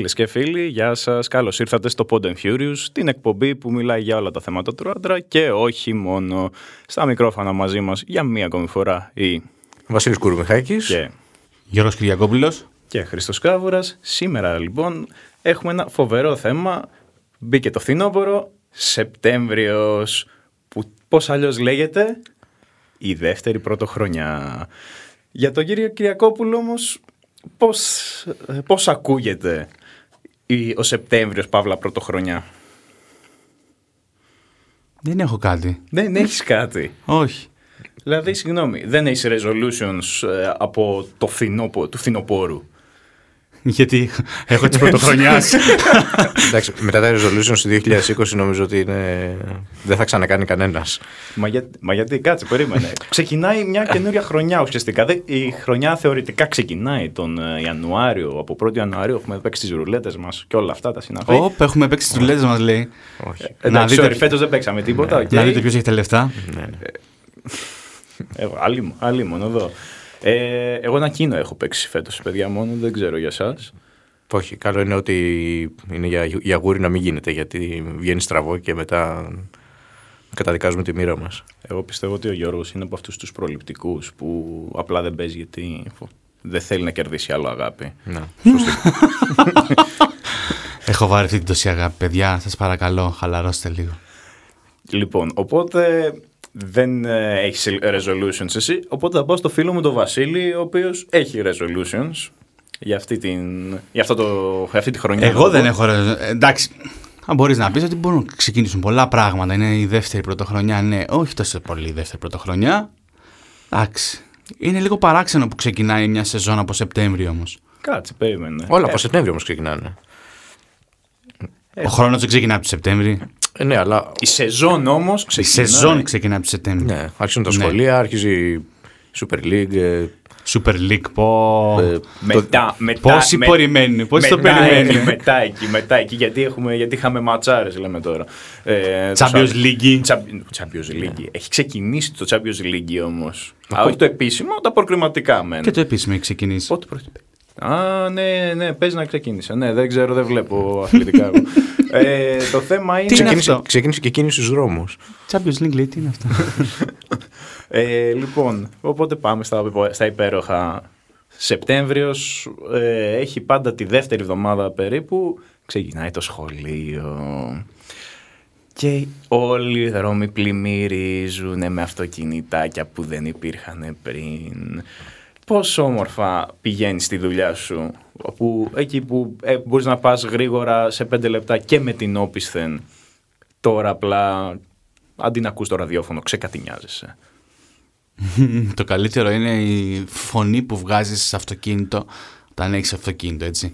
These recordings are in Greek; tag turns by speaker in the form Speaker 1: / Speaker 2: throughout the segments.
Speaker 1: Φίλες και φίλοι, γεια σας. Καλώς ήρθατε στο Pod and Furious, την εκπομπή που μιλάει για όλα τα θέματα του άντρα και όχι μόνο. Στα μικρόφωνα μαζί μας για μία ακόμη φορά η
Speaker 2: Βασίλης Κουρμιχάκης
Speaker 1: και,
Speaker 3: Γιώργος Κυριακόπουλος.
Speaker 1: και Χρήστος Κάβουρας. Σήμερα λοιπόν έχουμε ένα φοβερό θέμα. Μπήκε το φθινόπωρο, Σεπτέμβριος, που πώς αλλιώς λέγεται, η δεύτερη πρωτοχρονιά. Για τον κύριο Κυριακόπουλο όμως, πώς, πώς ακούγεται; Η- ο Σεπτέμβριος, Παύλα, πρωτοχρονιά;
Speaker 3: Δεν έχω κάτι.
Speaker 1: Δεν έχεις κάτι.
Speaker 3: Όχι.
Speaker 1: Δηλαδή, συγγνώμη, δεν έχεις resolutions ε, από το φθινόπο, του φθινοπόρου;
Speaker 3: Γιατί έχω τη πρωτοχρονιά.
Speaker 2: Εντάξει, μετά τα resolutions του 2020 νομίζω ότι είναι... δεν θα ξανακάνει κανένα.
Speaker 1: Μα, για, μα γιατί, κάτσε, περίμενε. ξεκινάει μια καινούρια χρονιά ουσιαστικά. Δεν- Η χρονιά θεωρητικά ξεκινάει τον ε, Ιανουάριο. Από 1η Ιανουαρίου έχουμε παίξει τι ρουλέτε μα και όλα αυτά τα συναφή.
Speaker 3: Όπ, έχουμε παίξει τι τουλέτε μα, λέει.
Speaker 2: Όχι.
Speaker 1: Εντάξει,
Speaker 3: να
Speaker 1: sorry,
Speaker 3: δείτε-
Speaker 1: φέτος δεν παίξαμε τίποτα. οκ.
Speaker 3: Να δείτε ποιο έχει τα λεφτά.
Speaker 2: Ναι, ναι.
Speaker 1: Ε, άλλη, μου- άλλη μόνο εδώ. Ε, εγώ ένα κίνο έχω παίξει φέτος, παιδιά μόνο, δεν ξέρω για εσάς.
Speaker 2: Όχι, καλό είναι ότι είναι για, για γούρι να μην γίνεται γιατί βγαίνει στραβό και μετά καταδικάζουμε τη μοίρα μας.
Speaker 1: Εγώ πιστεύω ότι ο Γιώργος είναι από αυτούς τους προληπτικούς που απλά δεν παίζει γιατί δεν θέλει να κερδίσει άλλο αγάπη.
Speaker 2: Να, σωστή.
Speaker 3: Έχω βάρει αυτή την τόση αγάπη, παιδιά. Σας παρακαλώ, χαλαρώστε λίγο.
Speaker 1: Λοιπόν, οπότε δεν ε, έχεις resolutions εσύ, οπότε θα πάω στο φίλο μου τον Βασίλη, ο οποίος έχει resolutions για αυτή, την, για αυτό το, για αυτή τη χρονιά.
Speaker 3: Εγώ δεν έχω. ρε- Εντάξει. Αν μπορείς να πεις ότι μπορούν να ξεκινήσουν πολλά πράγματα. Είναι η δεύτερη πρωτοχρονιά, ναι. Όχι τόσο πολύ η δεύτερη πρωτοχρονιά. Εντάξει. Είναι λίγο παράξενο που ξεκινάει μια σεζόν από Σεπτέμβριο όμως.
Speaker 1: Κάτσε, περίμενε.
Speaker 2: Όλα
Speaker 1: Ε,
Speaker 2: από Σεπτέμβριο όμως ξεκινάνε.
Speaker 3: Ο χρόνος δεν ξεκινάει από το Σεπτέμβριο.
Speaker 2: Ε, ναι, αλλά
Speaker 1: Η σεζόν όμως
Speaker 3: Η
Speaker 1: ξεκινάει.
Speaker 3: σεζόν ξεκινάει από το Σεπτέμβριο.
Speaker 2: ναι, αρχίζουν τα
Speaker 3: Ναι.
Speaker 2: σχολεία, αρχίζει η Super League. ε,
Speaker 3: Super League, πω.
Speaker 2: ε,
Speaker 1: Μετά, μετά,
Speaker 3: Πόσοι
Speaker 1: με-
Speaker 3: περιμένουν, πόσοι το
Speaker 1: μετά
Speaker 3: περιμένουν.
Speaker 1: Εκεί, μετά εκεί, μετά εκεί, γιατί, έχουμε, γιατί είχαμε ματσάρες λέμε τώρα. Ε, το
Speaker 3: Champions
Speaker 1: Σα-
Speaker 3: League.
Speaker 1: Champions- Champions League. Έχει ξεκινήσει το Champions League όμως. Α, όχι το επίσημο, τα προκριματικά μεν.
Speaker 3: Και το επίσημο έχει ξεκινήσει.
Speaker 1: Πότε πρώτη Α, ναι, ναι, παίζει να ξεκίνησε. Ναι, δεν ξέρω, δεν βλέπω αθλητικά. εγώ. ε, το θέμα είναι.
Speaker 3: Τι είναι
Speaker 2: ξεκίνησε,
Speaker 3: αυτό;
Speaker 2: ξεκίνησε και εκείνης στους δρόμους.
Speaker 3: Champions League λέει, τι είναι αυτό;
Speaker 1: Ε, λοιπόν, οπότε πάμε στα, στα υπέροχα. Σεπτέμβριος ε, έχει πάντα τη δεύτερη εβδομάδα περίπου, ξεκινάει το σχολείο και όλοι οι δρόμοι πλημμυρίζουν με αυτοκινητάκια που δεν υπήρχαν πριν. Πόσο όμορφα πηγαίνεις στη δουλειά σου, όπου, εκεί που ε, μπορείς να πας γρήγορα σε πέντε λεπτά και με την όπισθεν, τώρα απλά αντί να ακούς το ραδιόφωνο ξεκατηνιάζεσαι.
Speaker 3: το καλύτερο είναι η φωνή που βγάζεις σε αυτοκίνητο όταν έχεις αυτοκίνητο, έτσι.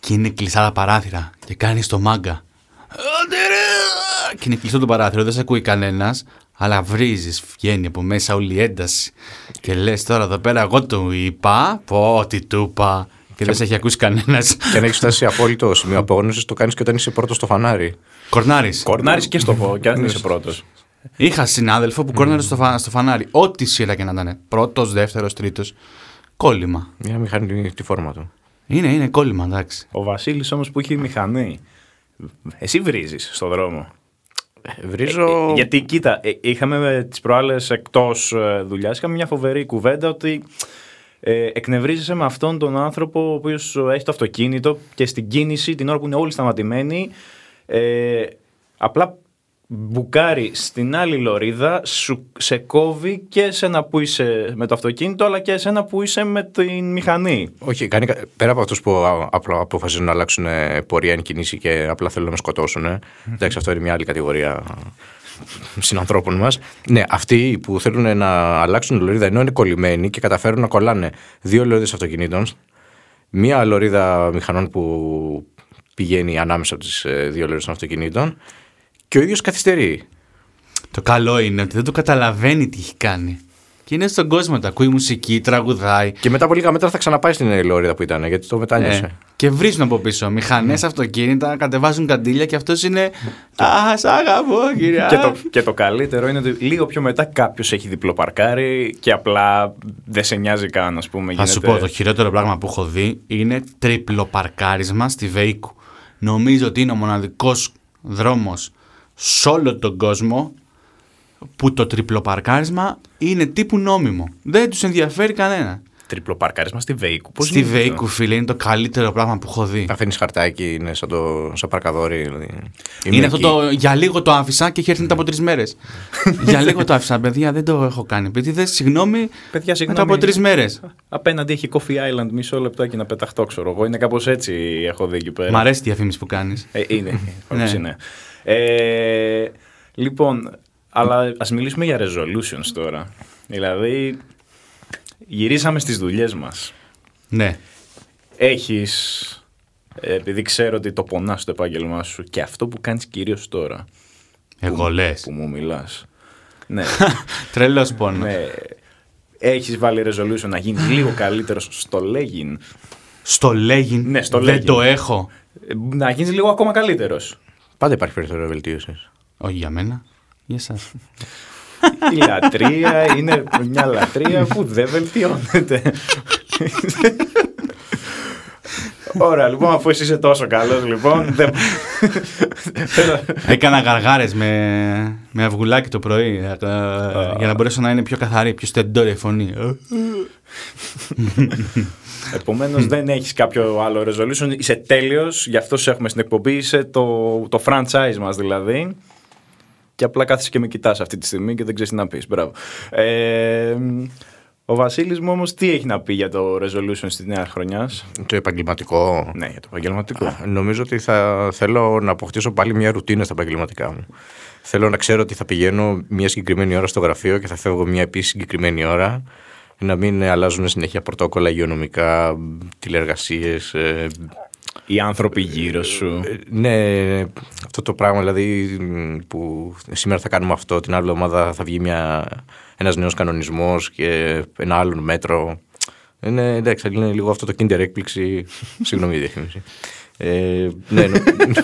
Speaker 3: Και είναι κλειστά τα παράθυρα και κάνεις το μάγκα. Άντε ρε! Και είναι κλειστό το παράθυρο, δεν σε ακούει κανένας, αλλά βρίζεις, βγαίνει από μέσα όλη η ένταση. Και λες τώρα εδώ πέρα εγώ του είπα, πω τι του είπα. Και δεν σε έχει ακούσει κανένας.
Speaker 2: και αν έχεις φτάσει σε απόλυτο σημείο απόγνωσης, το κάνεις και όταν είσαι πρώτος στο φανάρι.
Speaker 3: Κορνάρης.
Speaker 1: Κορνάρεις και στο πω, και αν είσαι πρώτος.
Speaker 3: Είχα συνάδελφο που κόρναρε στο, φα- στο φανάρι. Ό,τι σειρά και να ήταν. Πρώτος, δεύτερος, τρίτος. Κόλλημα.
Speaker 2: Μια μηχανή τη φόρμα του.
Speaker 3: Είναι, είναι κόλλημα, εντάξει.
Speaker 1: Ο Βασίλης όμως που έχει μηχανή, εσύ βρίζεις στο δρόμο.
Speaker 2: Βρίζω.
Speaker 1: Ε, γιατί κοίτα, ε, είχαμε ε, τις προάλλες εκτός ε, δουλειάς, είχαμε μια φοβερή κουβέντα ότι ε, εκνευρίζεσαι με αυτόν τον άνθρωπο ο οποίος έχει το αυτοκίνητο και στην κίνηση την ώρα που είναι όλοι σταματημένοι ε, απλά μπουκάρει στην άλλη λωρίδα, σου, σε κόβει και εσένα που είσαι με το αυτοκίνητο αλλά και εσένα που είσαι με την μηχανή.
Speaker 2: Όχι, κάνει, κα- πέρα από αυτούς που α- απλά αποφασίζουν να αλλάξουν ε, πορεία εν κινήσει και απλά θέλουν να με σκοτώσουν. ε. Εντάξει, αυτό είναι μια άλλη κατηγορία συνανθρώπων μας. Ναι, αυτοί που θέλουν να αλλάξουν λωρίδα ενώ είναι κολλημένοι και καταφέρουν να κολλάνε δύο λωρίδες αυτοκινήτων, μία λωρίδα μηχανών που πηγαίνει ανάμεσα από τις δύο λωρίδες των αυτοκινήτων και ο ίδιος καθυστερεί.
Speaker 3: Το καλό είναι ότι δεν το καταλαβαίνει τι έχει κάνει. Και είναι στον κόσμο του. Ακούει μουσική, τραγουδάει.
Speaker 2: Και μετά από λίγα μέτρα θα ξαναπάει στην Λόριδα που ήταν, γιατί το μετάνιωσε.
Speaker 3: Ε, και βρίζουν από πίσω. Μηχανές, αυτοκίνητα, κατεβάζουν καντήλια και αυτός είναι. Α, σ' αγαπώ, κύριε.
Speaker 1: Και το, και το καλύτερο είναι ότι λίγο πιο μετά κάποιος έχει διπλοπαρκάρει και απλά δεν σε νοιάζει καν, ας πούμε.
Speaker 3: Θα σου πω, το χειρότερο πράγμα που έχω δει είναι τριπλοπαρκάρισμα στη Βέικου. Νομίζω ότι είναι ο μοναδικός δρόμος σε όλο τον κόσμο που το τριπλοπαρκάρισμα είναι τύπου νόμιμο. Δεν τους ενδιαφέρει κανένα.
Speaker 1: Τριπλοπαρκάρισμα στη Βέικου. Πώς
Speaker 3: Στη
Speaker 1: γίνεται αυτό;
Speaker 3: Βέικου, φίλε, είναι το καλύτερο πράγμα που έχω δει.
Speaker 2: Αφήνεις χαρτάκι, είναι σαν, το, σαν παρκαδόρι. Δηλαδή. Είμαι
Speaker 3: Είναι αυτό
Speaker 2: εκεί.
Speaker 3: το για λίγο το άφησα και έχει έρθει μετά από τρεις μέρες. για λίγο το άφησα, παιδιά, δεν το έχω κάνει. Επειδή δεν, συγγνώμη,
Speaker 1: Παιδιά,
Speaker 3: μετά
Speaker 1: συγγνώμη.
Speaker 3: από τρεις μέρες.
Speaker 1: Απέναντι έχει Coffee Island, μισό λεπτάκι να πεταχτώ, ξέρω εγώ. Είναι κάπως έτσι έχω δει εκεί πέρα.
Speaker 3: Μ' αρέσει η διαφήμιση που κάνεις.
Speaker 1: Ε, είναι.
Speaker 3: Ναι.
Speaker 1: όπως είναι. Ε, λοιπόν, αλλά ας μιλήσουμε για resolutions τώρα. Δηλαδή, γυρίσαμε στις δουλειές μας.
Speaker 3: ναι.
Speaker 1: Έχεις, ε, επειδή ξέρω ότι το πονάς στο επάγγελμά σου και αυτό που κάνεις κυρίως τώρα,
Speaker 3: Εγώ λες.
Speaker 1: που μου μιλάς. ναι,
Speaker 3: Τρελός πόνο.
Speaker 1: ναι. Έχεις βάλει resolution να γίνεις λίγο καλύτερος στο legging.
Speaker 3: Στο λέγειν
Speaker 1: Ναι, στο
Speaker 3: δεν
Speaker 1: legging.
Speaker 3: το έχω.
Speaker 1: Ε, Να γίνεις λίγο ακόμα καλύτερος.
Speaker 2: Πάντα υπάρχει περιθώριο βελτίωση.
Speaker 3: Όχι για μένα. Για εσά.
Speaker 1: Η λατρεία είναι μια λατρεία που δεν βελτιώνεται. Ωραία, λοιπόν, αφού εσύ είσαι τόσο καλός, λοιπόν, δεν... Θέλω-
Speaker 3: Έκανα γαργάρε με, με αυγουλάκι το πρωί ε, για να μπορέσω να είναι πιο καθαρή, πιο στεντόρια η φωνή. Ε,
Speaker 1: Επομένως, δεν έχεις κάποιο άλλο resolution, είσαι τέλειος, γι' αυτό σε έχουμε στην εκπομπή, είσαι το, το franchise μας δηλαδή. Και απλά κάθεσαι και με κοιτάς αυτή τη στιγμή και δεν ξέρεις τι να πεις. Μπράβο. Ε, ο Βασίλης μου όμως τι έχει να πει για το resolution στη νέα χρονιάς.
Speaker 2: Το επαγγελματικό.
Speaker 1: Ναι, για το επαγγελματικό.
Speaker 2: Νομίζω ότι θα θέλω να αποκτήσω πάλι μια ρουτίνα στα επαγγελματικά μου. Θέλω να ξέρω ότι θα πηγαίνω μια συγκεκριμένη ώρα στο γραφείο και θα φεύγω μια επίσης συγκεκριμένη ώρα. Να μην αλλάζουν συνέχεια πρωτόκολλα υγειονομικά, τηλεργασίες.
Speaker 1: Οι άνθρωποι γύρω σου.
Speaker 2: ναι, αυτό το πράγμα δηλαδή μ, που σήμερα θα κάνουμε αυτό, την άλλη εβδομάδα θα βγει μια, ένας νέος κανονισμός και ένα άλλο μέτρο. Είναι, εντάξει, είναι λίγο αυτό το kinder έκπληξη. Συγγνώμη η διαφήμιση. Ε, ναι, νο-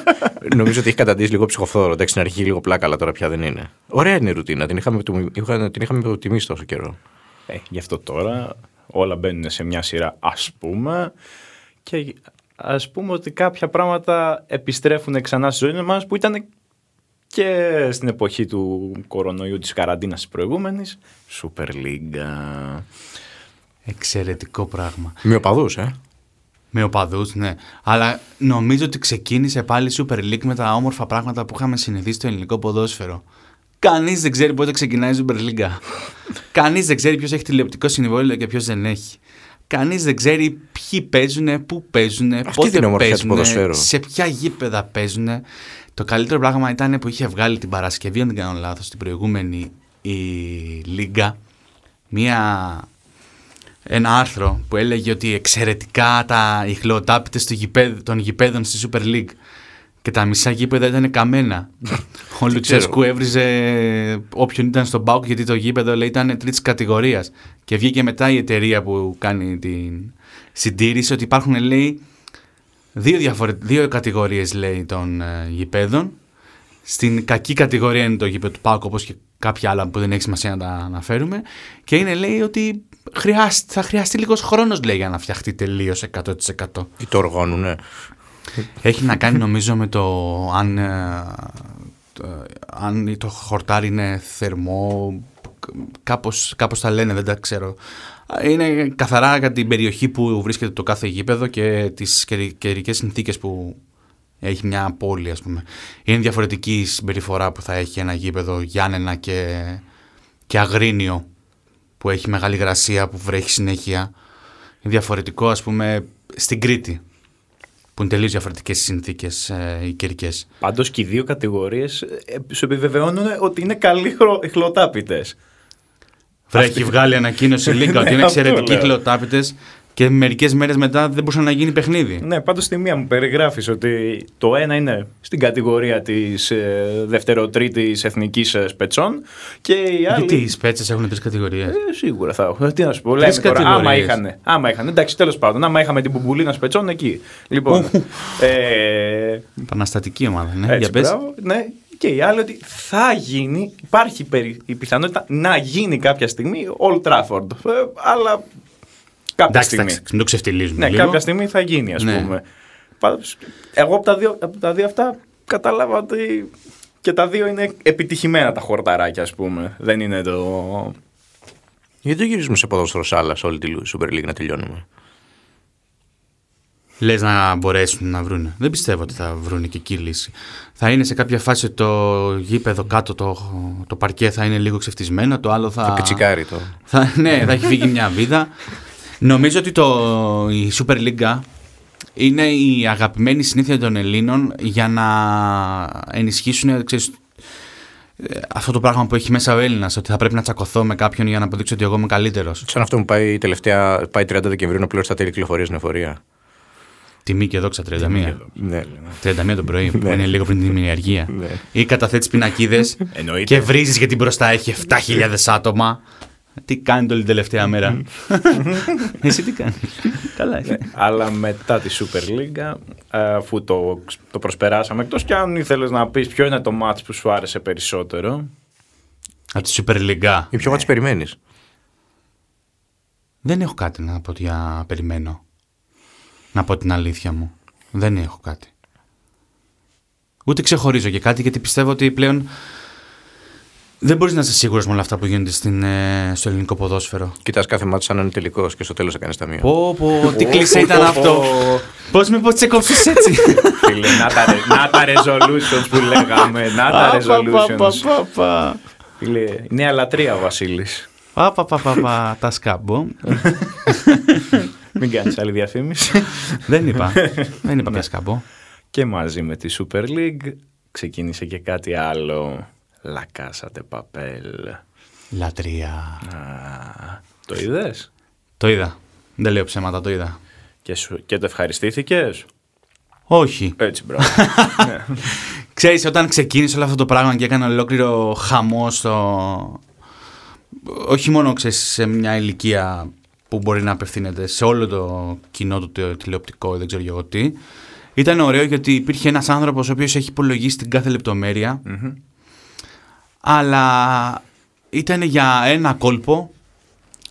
Speaker 2: νομίζω ότι έχει καταντήσει λίγο ψυχοφθόρο. Εντάξει, στην αρχή λίγο πλάκα, αλλά τώρα πια δεν είναι. Ωραία είναι η ρουτίνα. Την είχαμε, του- είχα- την είχαμε υποτιμήσει τόσο καιρό.
Speaker 1: Ε, γι' αυτό τώρα όλα μπαίνουν σε μια σειρά ας πούμε και ας πούμε ότι κάποια πράγματα επιστρέφουν ξανά στη ζωή μας που ήταν και στην εποχή του κορονοϊού της καραντίνας της προηγούμενης Super League.
Speaker 3: Εξαιρετικό πράγμα.
Speaker 2: Με οπαδού, ε.
Speaker 3: Με οπαδού, ναι. Αλλά νομίζω ότι ξεκίνησε πάλι η Super League με τα όμορφα πράγματα που είχαμε συνηθίσει στο ελληνικό ποδόσφαιρο. Κανείς δεν ξέρει πότε ξεκινάει η Super League. Κανείς δεν ξέρει ποιος έχει τηλεοπτικό συμβόλαιο και ποιος δεν έχει. Κανείς δεν ξέρει ποιοι παίζουν, πού παίζουν,
Speaker 2: Αυτή
Speaker 3: πότε
Speaker 2: είναι η ομορφιά του
Speaker 3: παίζουν,
Speaker 2: ποδοσφαίρου.
Speaker 3: σε ποια γήπεδα παίζουν. Το καλύτερο πράγμα ήταν που είχε βγάλει την Παρασκευή, αν δεν κάνω λάθος, την προηγούμενη η Λίγκα. Μία ένα άρθρο που έλεγε ότι εξαιρετικά τα ηχλεοτάπητες του γηπέδ- των γηπέδων στη Super League και τα μισά γήπεδα ήταν καμένα. Ο Λουτσέσκου έβριζε όποιον ήταν στον Πάουκ γιατί το γήπεδο λέει, ήταν τρίτης κατηγορίας. Και βγήκε μετά η εταιρεία που κάνει την συντήρηση ότι υπάρχουν λέει δύο, διαφορε... δύο κατηγορίες λέει των ε, γηπέδων. Στην κακή κατηγορία είναι το γήπεδο του Πάουκ όπως και κάποια άλλα που δεν έχει σημασία να τα αναφέρουμε. Και είναι λέει ότι χρειάσ- θα χρειαστεί λίγος χρόνος λέει για να φτιαχτεί τελείως 100%.
Speaker 2: Ή το οργώνουνε.
Speaker 3: Έχει να κάνει νομίζω με το αν, ε, το- αν το χορτάρι είναι θερμό, κάπως, κάπως τα λένε, δεν τα ξέρω. Είναι καθαρά για την περιοχή που βρίσκεται το κάθε γήπεδο και τις καιρι- καιρικές συνθήκες που έχει μια πόλη ας πούμε. Είναι διαφορετική η συμπεριφορά που θα έχει ένα γήπεδο Γιάννενα και, και Αγρίνιο που έχει μεγάλη γρασία, που βρέχει συνέχεια. Είναι διαφορετικό ας πούμε στην Κρήτη που είναι τελείως διαφορετικές οι συνθήκες ε, οι καιρικές.
Speaker 1: Πάντως και οι δύο κατηγορίες ε, σου επιβεβαιώνουν ότι είναι καλοί χρο- ηχλοτάπητες.
Speaker 3: Βρέχει βγάλει ανακοίνωση Λίγκα ότι είναι
Speaker 1: Ναι, αυτό
Speaker 3: εξαιρετικοί
Speaker 1: λέω.
Speaker 3: Χλεοτάπητες και και μερικές μέρες μετά δεν μπορούσε να γίνει παιχνίδι.
Speaker 1: Ναι, πάντως στη μία μου περιγράφεις ότι το ένα είναι στην κατηγορία της ε, δευτεροτρίτης εθνικής ε, σπετσών και η άλλη...
Speaker 3: Γιατί οι σπέτσες έχουν τρεις κατηγορίες;
Speaker 1: Ε, σίγουρα θα έχω. Τι να σου πω. Λέμε τώρα, άμα
Speaker 3: κατηγορίες.
Speaker 1: είχαν. Άμα είχαν. Εντάξει, τέλος πάντων, άμα είχαμε την μπουμπουλίνα σπετσών εκεί. Λοιπόν. ε,
Speaker 3: Επαναστατική ομάδα, ναι.
Speaker 1: έτσι,
Speaker 3: Για πες.
Speaker 1: μπράβο, ναι. Και η άλλη ότι θα γίνει, υπάρχει περι- η πιθανότητα να γίνει κάποια στιγμή Old Trafford. Ε, αλλά κάποια
Speaker 3: Εντάξει,
Speaker 1: στιγμή.
Speaker 3: εντάξει, μην το ξεφτυλίζουμε.
Speaker 1: Ναι,
Speaker 3: λίγο.
Speaker 1: κάποια στιγμή θα γίνει, ας
Speaker 3: Ναι.
Speaker 1: πούμε. Πάντως, εγώ από τα, δύο, από τα δύο αυτά κατάλαβα ότι και τα δύο είναι επιτυχημένα τα χορταράκια, ας πούμε. Δεν είναι το...
Speaker 2: Γιατί δεν γυρίζουμε σε ποδόσφαιρο σάλας σε όλη τη Super League να τελειώνουμε;
Speaker 3: Λες να μπορέσουν να βρουν. Δεν πιστεύω ότι θα βρουν και εκεί λύση. Θα είναι σε κάποια φάση το γήπεδο κάτω, το, το παρκέ θα είναι λίγο ξεφτισμένο, το άλλο θα.
Speaker 2: Το πιτσικάρι το.
Speaker 3: Θα, ναι, θα έχει φύγει μια βίδα. Νομίζω ότι το, η Super League είναι η αγαπημένη συνήθεια των Ελλήνων για να ενισχύσουν ξέρεις, ε, αυτό το πράγμα που έχει μέσα ο Έλληνας, ότι θα πρέπει να τσακωθώ με κάποιον για να αποδείξω ότι εγώ είμαι καλύτερος.
Speaker 2: Σαν αυτό που πάει, τελευταία, πάει 30 Δεκεμβρίου να πληρώσει τα τέλη κυκλοφορίας στην εφορία.
Speaker 3: Τιμή και δόξα 31.
Speaker 2: Ναι.
Speaker 3: 31 το πρωί, που είναι λίγο πριν την ημεριακία.
Speaker 2: Ναι.
Speaker 3: Ή καταθέτεις πινακίδες
Speaker 1: Εννοείται.
Speaker 3: και βρίζεις γιατί μπροστά έχει 7.000 άτομα. Τι κάνετε όλη την τελευταία μέρα; Εσύ τι κάνεις; Καλά, εσύ.
Speaker 1: Αλλά μετά τη Super League, αφού το, το προσπεράσαμε, εκτός κι αν ήθελες να πεις ποιο είναι το μάτς που σου άρεσε περισσότερο.
Speaker 3: Από τη Super League.
Speaker 2: Ή ποιο μάτι περιμένεις;
Speaker 3: Δεν έχω κάτι να πω για περιμένω. Να πω την αλήθεια μου. Δεν έχω κάτι. Ούτε ξεχωρίζω και κάτι γιατί πιστεύω ότι πλέον δεν μπορείς να είσαι σίγουρος με όλα αυτά που γίνονται στην, ε, στο ελληνικό ποδόσφαιρο.
Speaker 2: Κοιτάς κάθε μάτι σαν να είναι τελικός και στο τέλος θα κάνεις ταμείο.
Speaker 3: Πω πω, τι κλεισέ ήταν αυτό. Πώς με πως τσεκόψεις έτσι.
Speaker 1: Φίλε, να τα, ρε- να τα resolutions που λέγαμε, να τα resolutions.
Speaker 3: πα,
Speaker 1: Φίλε, η νέα λατρεία ο Βασίλης.
Speaker 3: πα, πα, πα, πα, πα, τα σκάμπο.
Speaker 1: Μην κάνεις άλλη διαφήμιση.
Speaker 3: Δεν είπα, δεν είπα πια σκάμπο.
Speaker 1: και μαζί με τη Super League ξεκίνησε και κάτι άλλο. La Casa de Papel.
Speaker 3: Λατρεία.
Speaker 1: Α, το είδες;
Speaker 3: Το είδα. Δεν λέω ψέματα, το είδα.
Speaker 1: Και, σου, και το ευχαριστήθηκες;
Speaker 3: Όχι.
Speaker 1: Έτσι, μπράβο.
Speaker 3: Ξέρεις, όταν ξεκίνησε όλο αυτό το πράγμα και έκανε ολόκληρο χαμό στο... Όχι μόνο ξέρεις, σε μια ηλικία που μπορεί να απευθύνεται σε όλο το κοινό του τε- τηλεοπτικό, δεν ξέρω εγώ τι. Ήταν ωραίο γιατί υπήρχε ένας άνθρωπος ο οποίος έχει υπολογίσει την κάθε λεπτομέρεια αλλά ήταν για ένα κόλπο,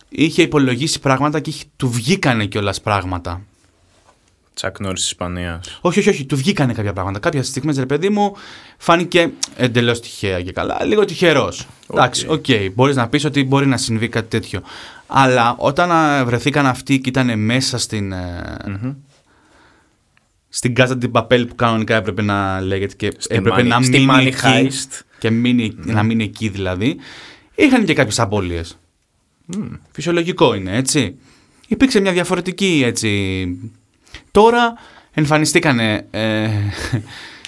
Speaker 3: είχε υπολογίσει πράγματα και είχε, του βγήκανε κιόλας πράγματα.
Speaker 1: Τσακ Νόρις της Ισπανίας.
Speaker 3: Όχι, όχι, όχι, του βγήκανε κάποια πράγματα. Κάποια στιγμή, ρε παιδί μου, φάνηκε εντελώς τυχαία και καλά. Λίγο τυχερός. Εντάξει, οκ, μπορείς να πεις ότι μπορεί να συμβεί κάτι τέτοιο. Αλλά όταν α, βρεθήκαν αυτοί και ήταν μέσα στην. ε, Στην Casa de Papel που κανονικά έπρεπε να λέγεται και έπρεπε
Speaker 1: Money-
Speaker 3: να
Speaker 1: στη
Speaker 3: μείνει
Speaker 1: Money
Speaker 3: εκεί
Speaker 1: Heist.
Speaker 3: Και μείνει, να μείνει εκεί δηλαδή, είχαν και κάποιες απώλειες. Φυσιολογικό είναι, έτσι. Υπήρξε μια διαφορετική, έτσι... Τώρα εμφανιστήκανε ε,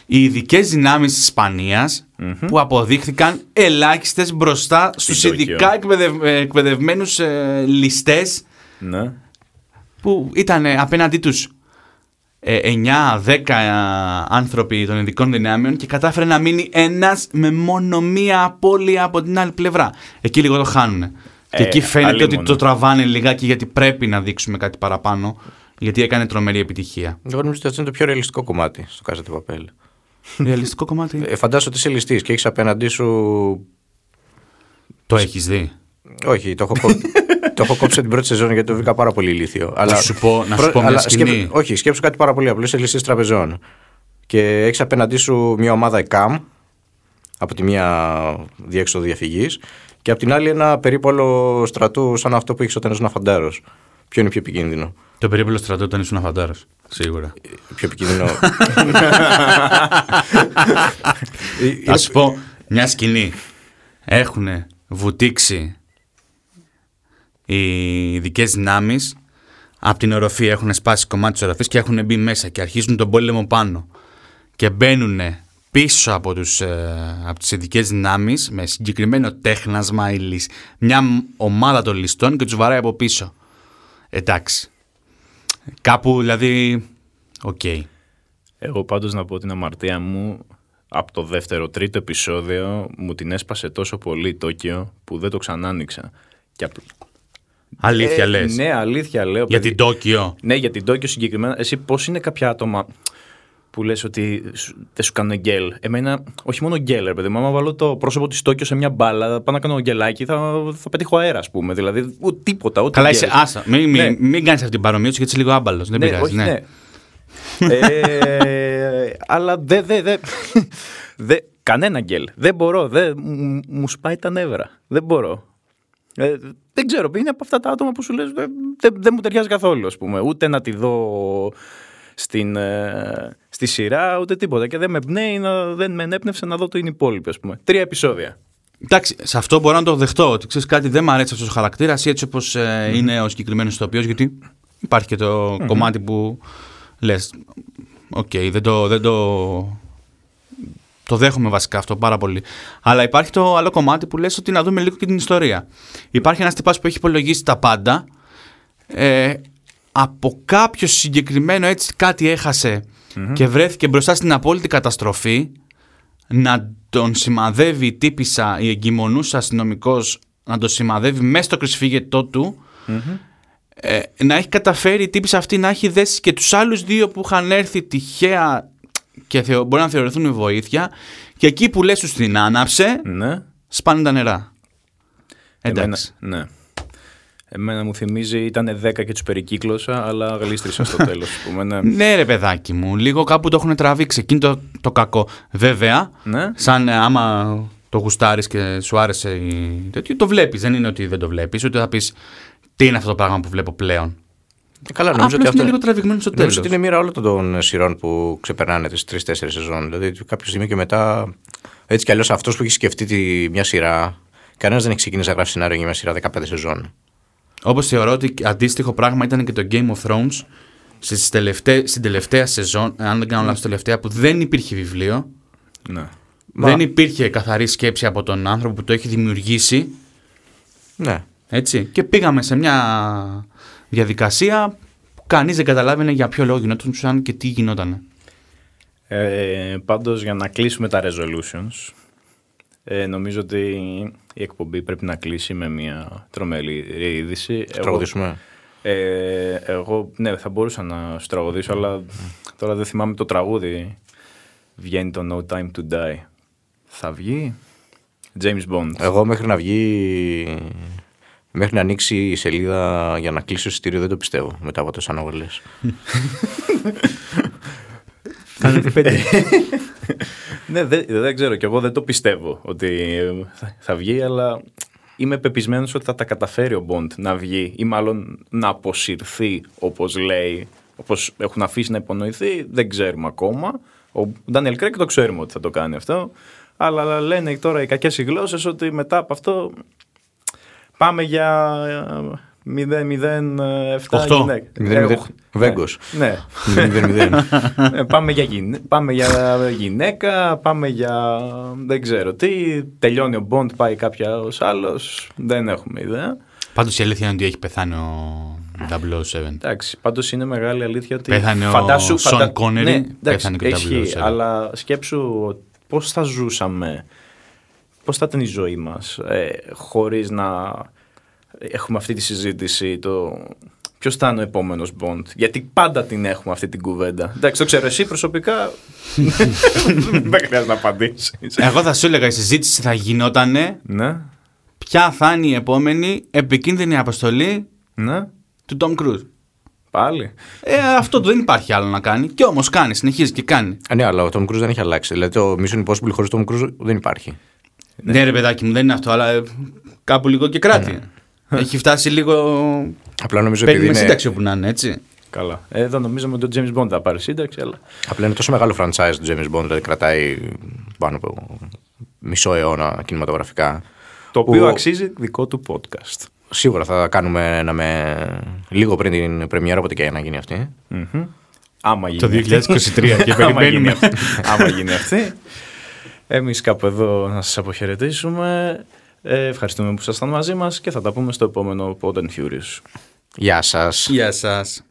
Speaker 3: οι ειδικές δυνάμεις της ισπανιας που αποδείχθηκαν ελάχιστες μπροστά στους
Speaker 1: Τόκιο.
Speaker 3: ειδικά εκπαιδευ, ε, εκπαιδευμένους ε, ληστές
Speaker 1: Ναι.
Speaker 3: που ήταν απέναντί τους ε, 9-10 άνθρωποι των ειδικών δυνάμεων και κατάφερε να μείνει ένας με μόνο μία απώλεια από την άλλη πλευρά. Εκεί λίγο το χάνουν. και
Speaker 1: Ε,
Speaker 3: εκεί φαίνεται ότι
Speaker 1: αλίμονο.
Speaker 3: το τραβάνε λιγάκι γιατί πρέπει να δείξουμε κάτι παραπάνω. Γιατί έκανε τρομερή επιτυχία.
Speaker 2: Εγώ νομίζω ότι αυτό είναι το πιο ρεαλιστικό κομμάτι στο Casa de Papel.
Speaker 3: Ρεαλιστικό κομμάτι;
Speaker 2: Ε, φαντάσου ότι είσαι ληστής και έχεις απέναντί σου.
Speaker 3: το έχεις δει;
Speaker 2: Όχι, το έχω, κόψει, το έχω κόψει την πρώτη σεζόν γιατί το βρήκα πάρα πολύ ηλίθιο. Αλλά...
Speaker 3: σου πω- να σου
Speaker 2: Προ-
Speaker 3: πω μια
Speaker 2: αλλά
Speaker 3: σκηνή.
Speaker 2: σκέψου- όχι, σκέψου κάτι πάρα πολύ απλό. Είσαι ληστή τραπεζών. Και έχεις απέναντί σου μια ομάδα ΕΚΑΜ από τη μία διέξοδο διαφυγής και από την άλλη ένα περίπολο στρατού σαν αυτό που έχεις όταν ήσουν φαντάρο. Ποιο είναι πιο επικίνδυνο;
Speaker 3: Το περίπολο στρατό όταν ήσουν φαντάρο. Σίγουρα.
Speaker 2: Πιο επικίνδυνο.
Speaker 3: Θα σου πω μια σκηνή. Έχουν βουτήξει οι ειδικέ δυνάμεις. Από την οροφή έχουν σπάσει κομμάτι της οροφής και έχουν μπει μέσα και αρχίζουν τον πόλεμο πάνω. Και μπαίνουν πίσω από, τους, ε, από τις ειδικές δυνάμεις με συγκεκριμένο τέχνασμα ή λύση. Μια μ- ομάδα των ληστών και τους βαράει από πίσω. Εντάξει. Κάπου δηλαδή. Οκ.
Speaker 1: Εγώ πάντως να πω την αμαρτία μου από το δεύτερο τρίτο επεισόδιο μου την έσπασε τόσο πολύ η Τόκιο που δεν το ξανάνοιξα. Και απλ-
Speaker 3: Αλήθεια
Speaker 1: Ε,
Speaker 3: λες;
Speaker 1: Ναι, αλήθεια λέω.
Speaker 3: Για
Speaker 1: παιδί.
Speaker 3: την Τόκιο.
Speaker 1: Ναι, για την Τόκιο συγκεκριμένα. Εσύ πώς είναι κάποια άτομα που λες ότι σου- δεν σου κάνουν γκέλ; Εμένα, όχι μόνο γκέλ, ρε παιδί μου. Άμα βάλω το πρόσωπο της Τόκιο σε μια μπάλα, πάω να κάνω γκελάκι, θα, θα πετύχω αέρα, ας πούμε. Δηλαδή, ούτε τίποτα. Ούτε
Speaker 3: Καλά,
Speaker 1: γκέλ.
Speaker 3: είσαι. Άσα. Μην, μην,
Speaker 1: Ναι.
Speaker 3: μην κάνεις αυτή την παρομοίωση γιατί είσαι λίγο άμπαλος. Δεν
Speaker 1: ναι,
Speaker 3: πειράζει.
Speaker 1: όχι,
Speaker 3: ναι.
Speaker 1: ναι. ε, αλλά δεν, δεν, δεν, δε, κανένα γκέλ. Δεν μπορώ, δεν, μου- μου σπάει τα νεύρα. Δεν μπορώ. Ε, δεν ξέρω, είναι από αυτά τα άτομα που σου λες δεν, δεν, δεν μου ταιριάζει καθόλου, ας πούμε. Ούτε να τη δω στην, ε, στη σειρά, ούτε τίποτα. Και δεν με εμπνέει, να, δεν με ενέπνευσε να δω το είναι υπόλοιπο, ας πούμε. Τρία επεισόδια.
Speaker 3: Εντάξει, σε αυτό μπορώ να το δεχτώ. Ότι ξέρεις κάτι, δεν μου αρέσει αυτός ο χαρακτήρας ή έτσι όπως είναι ο συγκεκριμένος ηθοποιός, γιατί υπάρχει και το κομμάτι που λες. Οκ, δεν το. Δεν το... Το δέχομαι βασικά αυτό πάρα πολύ. Αλλά υπάρχει το άλλο κομμάτι που λες ότι να δούμε λίγο και την ιστορία. Υπάρχει ένας τυπάς που έχει υπολογίσει τα πάντα. Ε, από κάποιο συγκεκριμένο έτσι κάτι έχασε και βρέθηκε μπροστά στην απόλυτη καταστροφή να τον σημαδεύει η τύπισσα, η εγκυμονούσα αστυνομικός, να τον σημαδεύει μέσα στο κρυσφύγετό του, ε, να έχει καταφέρει η τύπησα αυτή να έχει δέσει και τους άλλους δύο που είχαν έρθει τυχαία και θεω, μπορεί να θεωρηθούν βοήθεια και εκεί που λες τους την άναψε,
Speaker 1: Ναι.
Speaker 3: σπάνε τα νερά. Εντάξει.
Speaker 1: Εμένα, ναι. Εμένα μου θυμίζει ήταν 10 και τους περικύκλωσα, αλλά γλίστρισα στο τέλος. Ναι.
Speaker 3: Ναι ρε παιδάκι μου, λίγο κάπου το έχουν τραβήξει εκείνο το, το κακό. Βέβαια,
Speaker 1: ναι.
Speaker 3: σαν ε, άμα το γουστάρεις και σου άρεσε η... τέτοιο, το βλέπεις, δεν είναι ότι δεν το βλέπεις, ούτε θα πεις τι είναι αυτό το πράγμα που βλέπω πλέον.
Speaker 2: Ε, Καλά, νομίζω
Speaker 3: Απλώς
Speaker 2: ότι
Speaker 3: είναι
Speaker 2: αυτό.
Speaker 3: λίγο τραβηγμένο στο τέλος.
Speaker 2: Νομίζω ότι είναι μοίρα όλων των σειρών που ξεπερνάνε τις τρει-τέσσερι σεζόν. Δηλαδή, κάποια στιγμή και μετά. Έτσι κι αλλιώς αυτός που έχει σκεφτεί τη, μια σειρά. Κανένας δεν έχει ξεκινήσει να γράφει σενάριο για μια σειρά 15 σεζόν.
Speaker 3: Όπως θεωρώ ότι αντίστοιχο πράγμα ήταν και το Game of Thrones στις τελευταί- στην τελευταία σεζόν, αν δεν κάνω λάθος τελευταία, που δεν υπήρχε βιβλίο.
Speaker 1: ναι.
Speaker 2: Μα-
Speaker 3: Δεν υπήρχε καθαρή σκέψη από τον άνθρωπο που το έχει δημιουργήσει.
Speaker 2: Ναι.
Speaker 3: Έτσι. Και πήγαμε σε μια διαδικασία που κανείς δεν καταλάβαινε για ποιο λόγο γινόταν και τι γινόταν.
Speaker 1: Ε, πάντως για να κλείσουμε τα resolutions ε, νομίζω ότι η εκπομπή πρέπει να κλείσει με μια τρομερή είδηση.
Speaker 2: Θα τραγουδήσουμε.
Speaker 1: Ε, εγώ ναι θα μπορούσα να σου τραγουδήσω αλλά τώρα δεν θυμάμαι το τραγούδι. Βγαίνει το No Time to Die. Θα βγει; James Bond.
Speaker 2: Εγώ μέχρι να βγει. Μέχρι να ανοίξει η σελίδα για να κλείσει το εισιτήριο δεν το πιστεύω μετά από τόσα αναβολές.
Speaker 3: Κάνετε πέντε.
Speaker 1: Ναι, δεν, δεν ξέρω και εγώ δεν το πιστεύω ότι ε, θα, θα βγει, αλλά είμαι πεπισμένος ότι θα τα καταφέρει ο Bond να βγει ή μάλλον να αποσυρθεί όπως λέει, όπως έχουν αφήσει να υπονοηθεί, δεν ξέρουμε ακόμα. Ο Ντάνιελ Κρέκ το ξέρουμε ότι θα το κάνει αυτό, αλλά λένε τώρα οι κακές οι γλώσσες ότι μετά από αυτό πάμε για ε, 0-0-7
Speaker 3: Οχτώ.
Speaker 1: γυναίκες.
Speaker 2: 0-0.
Speaker 1: Ε, οχ-
Speaker 2: Βέγκος.
Speaker 1: Ναι.
Speaker 2: 0-0.
Speaker 1: Ε, πάμε, για γυναι... πάμε για γυναίκα, πάμε για δεν ξέρω τι. Τελειώνει ο Μποντ, πάει κάποιος άλλος. Δεν έχουμε ιδέα.
Speaker 3: Πάντως η αλήθεια είναι ότι έχει πεθάνει ο 007.
Speaker 1: Εντάξει, πάντως είναι μεγάλη αλήθεια ότι.
Speaker 3: Πέθανε ο
Speaker 1: φαντάσου,
Speaker 3: Σον Κόνερι,
Speaker 1: Ναι, εντάξει,
Speaker 3: πέθανε και ο
Speaker 1: ισχύει,
Speaker 3: 007.
Speaker 1: αλλά σκέψου πώς θα ζούσαμε, πώς θα ήταν η ζωή μας ε, χωρίς να έχουμε αυτή τη συζήτηση. Το... Ποιος θα είναι ο επόμενος Bond, Γιατί πάντα την έχουμε αυτή την κουβέντα. Εντάξει, το ξέρω εσύ προσωπικά. δεν χρειάζεται να απαντήσεις.
Speaker 3: Εγώ θα σου έλεγα η συζήτηση θα γινότανε
Speaker 1: ναι,
Speaker 3: ποια θα είναι η επόμενη επικίνδυνη αποστολή
Speaker 1: ναι,
Speaker 3: του Tom Cruise.
Speaker 1: πάλι.
Speaker 3: Ε, αυτό δεν υπάρχει άλλο να κάνει. Και όμως κάνει, συνεχίζει και κάνει.
Speaker 2: Α, ναι, αλλά ο Tom Cruise δεν έχει αλλάξει. Δηλαδή το Mission Impossible χωρίς Tom Cruise δεν υπάρχει.
Speaker 3: Ναι. ρε παιδάκι μου, δεν είναι αυτό, αλλά ε, κάπου λίγο και κράτη. Έχει φτάσει λίγο.
Speaker 2: Απλά νομίζω
Speaker 3: Παίρνει
Speaker 2: επειδή
Speaker 3: με
Speaker 2: είναι,
Speaker 3: σύνταξη όπου να είναι, έτσι.
Speaker 1: Καλά. Ε, Εδώ νομίζαμε ότι ο James Bond θα πάρει σύνταξη, αλλά.
Speaker 2: απλά είναι τόσο μεγάλο franchise του James Bond, δηλαδή κρατάει πάνω από μισό αιώνα κινηματογραφικά.
Speaker 1: Το οποίο
Speaker 2: που
Speaker 1: αξίζει δικό του podcast.
Speaker 2: Σίγουρα θα κάνουμε ένα με... λίγο πριν την πρεμιέρα, όποτε και να γίνει αυτή.
Speaker 1: Μμμ. Άμα γίνει.
Speaker 3: Το
Speaker 1: αυτή.
Speaker 3: 2023 και
Speaker 1: Άμα γίνει
Speaker 3: περιμένουμε.
Speaker 1: αυτή. Άμα γίνει αυτή. Εμείς κάπου εδώ να σας αποχαιρετήσουμε. Ε, ευχαριστούμε που ήσασταν μαζί μας και θα τα πούμε στο επόμενο Pod and Furious.
Speaker 2: Γεια σας.
Speaker 3: Γεια σας.